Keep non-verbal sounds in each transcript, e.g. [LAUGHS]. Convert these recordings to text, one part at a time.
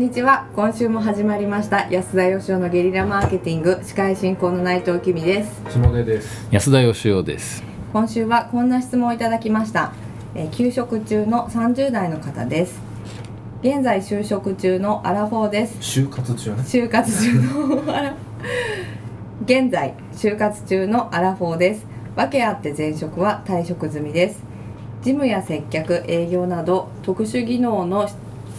んにちは。今週も始まりました。安田義雄のゲリラマーケティング。司会進行の内藤きみです。下出です。安田義雄です。今週はこんな質問をいただきました、えー休職中の30代の方です。現在就職中のアラフォーです。就活中ね。就活中の [LAUGHS] アラ現在就活中のアラフォーです。訳あって前職は退職済みです。事務や接客営業など特殊技能の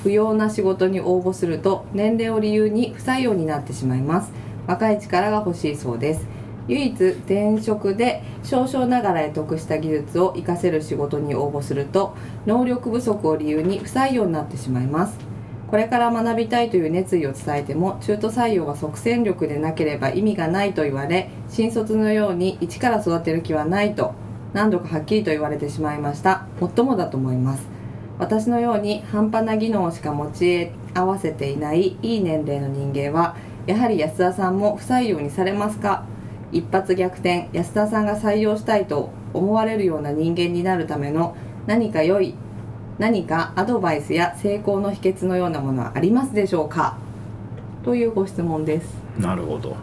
不要な仕事に応募すると年齢を理由に不採用になってしまいます。若い力が欲しいそうです。唯一転職で少々ながら得得した技術を活かせる仕事に応募すると能力不足を理由に不採用になってしまいます。これから学びたいという熱意を伝えても中途採用は即戦力でなければ意味がないと言われ新卒のように一から育てる気はないと何度かはっきりと言われてしまいました。もっともだと思います。私のように半端な技能しか持ち合わせていないいい年齢の人間はやはり安田さんも不採用にされますか？一発逆転安田さんが採用したいと思われるような人間になるための何か良い何かアドバイスや成功の秘訣のようなものはありますでしょうか？というご質問です。なるほど。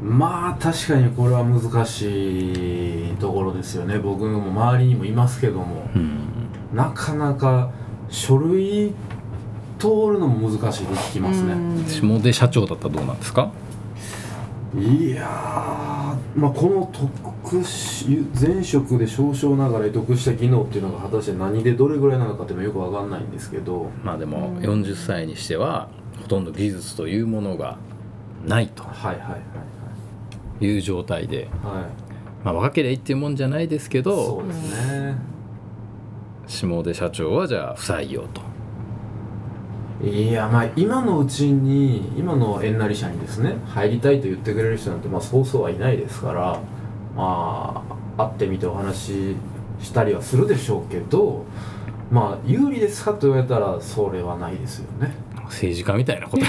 まあ確かにこれは難しいところですよね。僕も周りにもいますけども。うんなかなか書類通るのも難しいと聞きますね。うん。下出社長だったらどうなんですか？いやーまあこの特殊前職で少々ながら得得した技能っていうのが果たして何でどれぐらいなのかっていうのはよくわかんないんですけど。まあでもうん40歳にしてはほとんど技術というものがないと。はいはいはいい。う状態で、はい。はいまあ、若ければいいっていうもんじゃないですけそどうですね、下出社長はじゃあ不採用と。いやまあ今のうちに今の縁なり社にですね。入りたいと言ってくれる人なんてまあそうそうはいないですからまあ会ってみてお話ししたりはするでしょうけどまあ有利ですかと言われたらそれはないですよね。政治家みたいなこと。[LAUGHS] い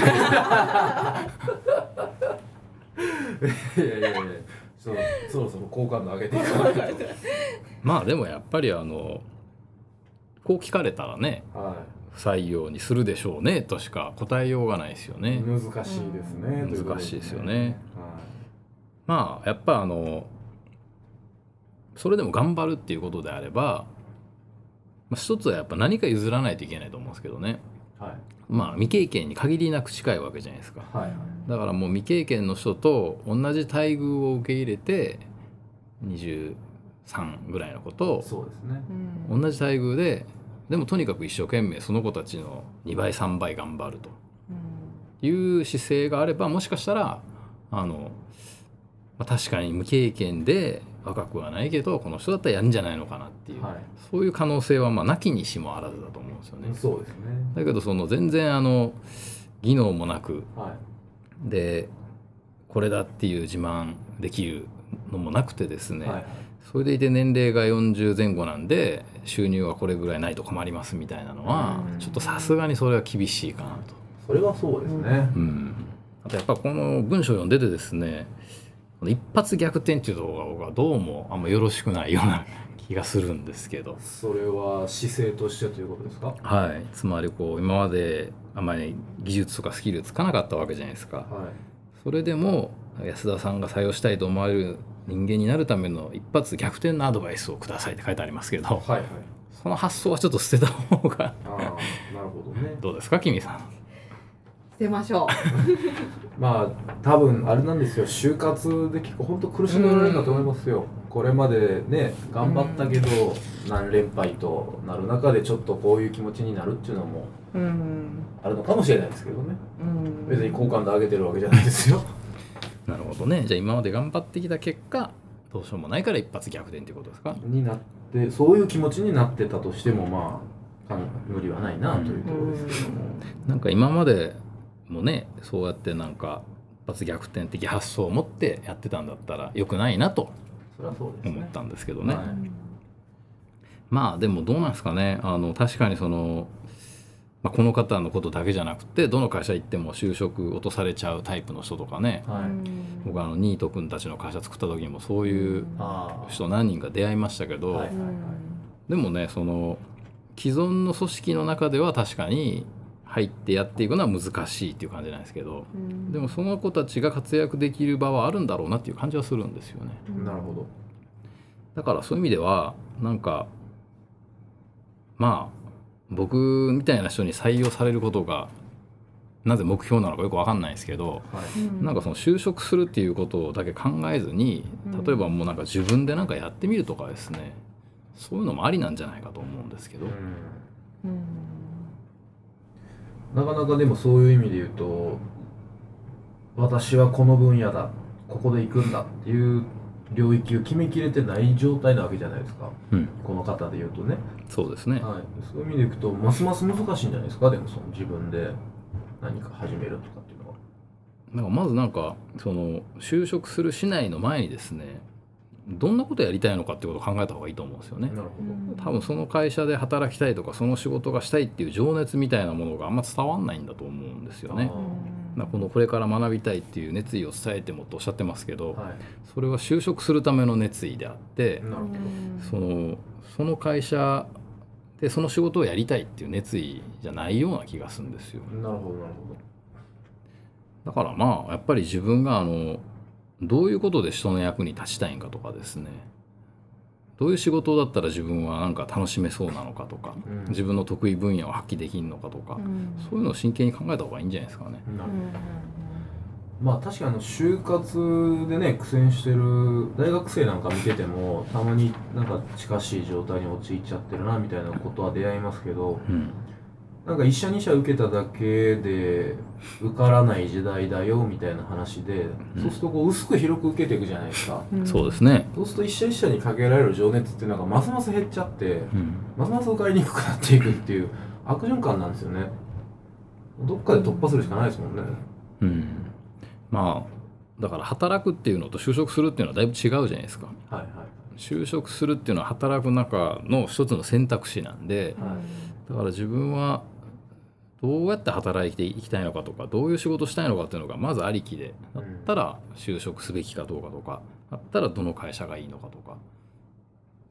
やいやいやそそろそろ好感度上げていかないと。[LAUGHS] まあでもやっぱりあのこう聞かれたらねは不採用にするでしょうねとしか答えようがないですよいね。難しいですね、難しいですよね。はまあやっぱあのそれでも頑張るっていうことであれば、まあ、一つはやっぱ何か譲らないといけないと思うんですけどね。いはい。まあ未経験に限りなく近いわけじゃないですか。はいはい。だからもう未経験の人と同じ待遇を受け入れて23ぐらいのことをそうですね。うん。同じ待遇ででもとにかく一生懸命その子たちの2倍3倍頑張ると。いう姿勢があればもしかしたらあの、まあ、確かに無経験で若くはないけどこの人だったらやるんじゃないのかなっていう、はい。そういう可能性はまあなきにしもあらずだと思うんですよね。そうですね。だけどその全然あの技能もなくはい。でこれだっていう自慢できるのもなくてですね、はい。それでいて年齢が40前後なんで収入はこれぐらいないと困りますみたいなのはうん。ちょっとさすがにそれは厳しいかなと。それはそうですね、うん、あとやっぱこの文章を読んでてですね一発逆転っていうところが僕はどうもあんまよろしくないような [LAUGHS] 気がするんですけど、それは姿勢としてということですか？はい、つまりこう今まであまり技術とかスキルつかなかったわけじゃないですか。はい。それでも安田さんが採用したいと思われる人間になるための一発逆転のアドバイスをくださいって書いてありますけどはいはい。その発想はちょっと捨てた方がああなるほどね。どうですか君さん。捨てましょ [LAUGHS] まあ多分あれなんですよ。就活で結構本当苦しめられるかと思いますよ、これまでね頑張ったけど何連敗となる中でちょっとこういう気持ちになるっていうのもううん。あるのかもしれないですけどね。うん。別に好感度上げてるわけじゃないですよなるほどね。じゃあ今まで頑張ってきた結果どうしようもないから一発逆転っていうことですか？になってそういう気持ちになってたとしてもまあ無理はないなというところですけども、なんか今までもねそうやってなんか一発逆転的発想を持ってやってたんだったら良くないなと思ったんですけどね、はいまあでもどうなんですかね。あの確かにその、まあ、この方のことだけじゃなくてどの会社行っても就職落とされちゃうタイプの人とかね。はい、僕はあのニート君たちの会社作った時にもそういう人何人か出会いましたけど、はいはいはい。でもねその既存の組織の中では確かに入ってやっていくのは難しいっていう感じなんですけどうん。でもその子たちが活躍できる場はあるんだろうなっていう感じはするんですよね。なるほど。だからそういう意味ではなんかまあ僕みたいな人に採用されることがなぜ目標なのかよく分かんないですけどはい。うんなんかその就職するっていうことだけ考えずにうん例えばもうなんか自分でなんかやってみるとかですね。そういうのもありなんじゃないかと思うんですけど、うんうん。なかなかでもそういう意味で言うと私はこの分野だここで行くんだっていう領域を決めきれてない状態なわけじゃないですか。うん、この方で言うとね、そうですね、はい、そういう意味でいくとますます難しいんじゃないですかでもその自分で。何か始めるとかっていうのは。なんかまずなんかその就職するしないの前にですねどんなことやりたいのかってことを考えた方がいいと思うんですよね。なるほど、多分その会社で働きたいとかその仕事がしたいっていう情熱みたいなものがあんま伝わんないんだと思うんですよね。あまあこのこれから学びたいっていう熱意を伝えてもとおっしゃってますけど、はい。それは就職するための熱意であって、そのその会社でその仕事をやりたいっていう熱意じゃないような気がするんですよ。どなるほどなるほだからまあやっぱり自分があのどういうことで人の役に立ちたいんかとかですねどういう仕事だったら自分はなんか楽しめそうなのかとか、うん。自分の得意分野を発揮できるのかとか、そういうのを真剣に考えた方がいいんじゃないですかね。まあ確かにあの就活でね苦戦してる大学生なんか見ててもたまになんか近しい状態に陥っちゃってるなみたいなことは出会いますけどうんなんか一社二社受けただけで受からない時代だよみたいな話で、うん。そうするとこう薄く広く受けていくじゃないですか、そうですね、そうすると一社一社にかけられる情熱っていうのがますます減っちゃってうん。ますます受かりにくくなっていくっていう悪循環なんですよね。どっかで突破するしかないですもんね。うん、まあだから働くっていうのと就職するっていうのはだいぶ違うじゃないですか。はいはい。就職するっていうのは働く中の一つの選択肢なんでだから自分はどうやって働いていきたいのかとかどういう仕事したいのかっていうのがまずありきでだったら就職すべきかどうかとかだったらどの会社がいいのかとか。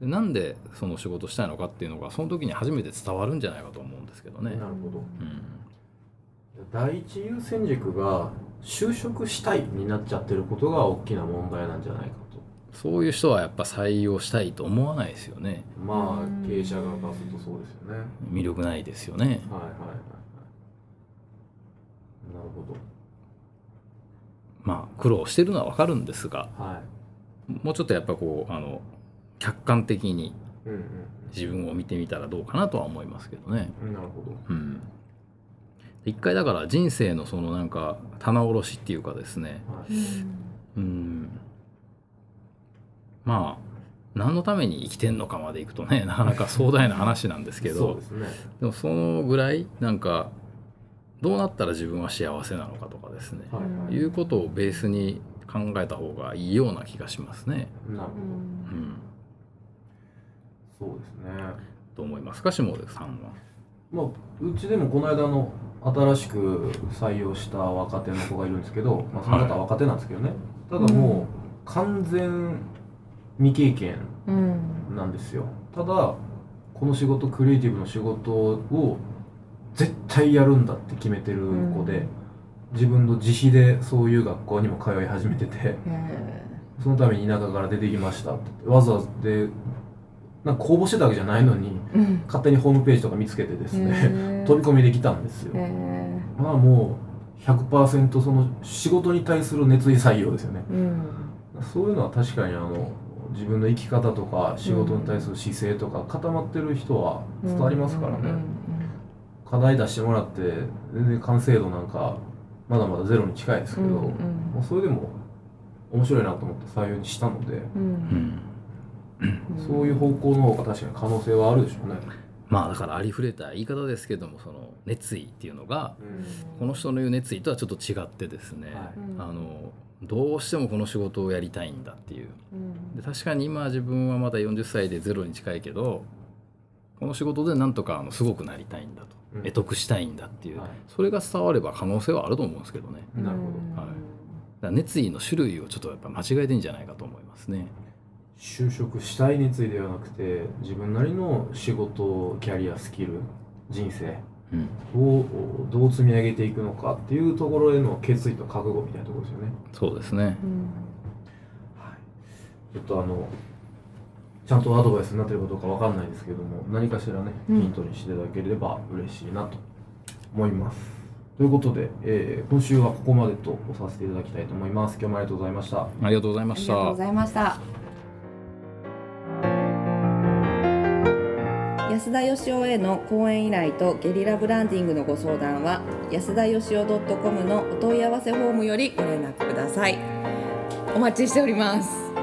でなんでその仕事したいのかっていうのがその時に初めて伝わるんじゃないかと思うんですけどね。なるほど。うん。第一優先軸が就職したいになっちゃってることが大きな問題なんじゃないかと。そういう人はやっぱ採用したいと思わないですよね。まうんあ経営者側からするとそうですよね。魅力ないですよね。はいはいはいほまあ苦労してるのはわかるんですがどはい。もうちょっとやっぱこうあの客観的にうん自分を見てみたらどうかなとは思いますけどね。うんなるほど。うん、一回だから人生のそのなんか棚卸しっていうかですね。はい。うん。まあ何のために生きてんのかまでいくとねなかなか壮大な話なんですけど。そうですね。でもそのぐらいなんかどうなったら自分は幸せなのかとかですね、はいはい。いうことをベースに考えた方がいいような気がしますね。なるほど。うん、そうですね。と思います？か下出さんは？まあ、うちでもこの間の新しく採用した若手の子がいるんですけど、まあ、その方は若手なんですけどね、ただもう完全未経験うん。なんですよ。ただこの仕事クリエイティブの仕事を絶対やるんだって決めてる子で、自分の自費でそういう学校にも通い始めててへそのために田舎から出てきましたって。わざわざでなんか公募してたわけじゃないのに勝手にホームページとか見つけてですね、飛び込みできたんですよ、へまあもう100%その仕事に対する熱意採用ですよね。そういうのは確かにあの自分の生き方とか仕事に対する姿勢とか固まってる人は伝わりますからね、うん課題出してもらって全然完成度なんかまだまだゼロに近いですけど、うんうん。まあ、それでも面白いなと思って採用にしたので、うん。うんそういう方向の方が確かに可能性はあるでしょうね、まあだからありふれた言い方ですけどもその熱意っていうのがこの人の言う熱意とはちょっと違ってですね、あのどうしてもこの仕事をやりたいんだっていう。うん。で確かに今自分はまだ40歳でゼロに近いけどこの仕事でなんとかあのすごくなりたいんだと、うん得得したいんだっていう、はい。それが伝われば可能性はあると思うんですけどね。なるほど。うんはい。だ熱意の種類をちょっとやっぱ間違えてんじゃないかと思いますね。就職したい熱意ではなくて自分なりの仕事キャリアスキル人生うん、どうどう積み上げていくのかっていうところへの決意と覚悟みたいなところですよね。そうですね。はい、ちょっとあのちゃんとアドバイスになってるかどうかわかんないですけども何かしらねヒうんントにしていただければ嬉しいなと思います。ということで、えー今週はここまでとさせていただきたいと思います。今日もありがとうございました。ありがとうございましたありがとうご。ざいました安田義雄への講演依頼とゲリラブランディングのご相談は安田義雄 .com のお問い合わせフォームよりご連絡くださいお待ちしております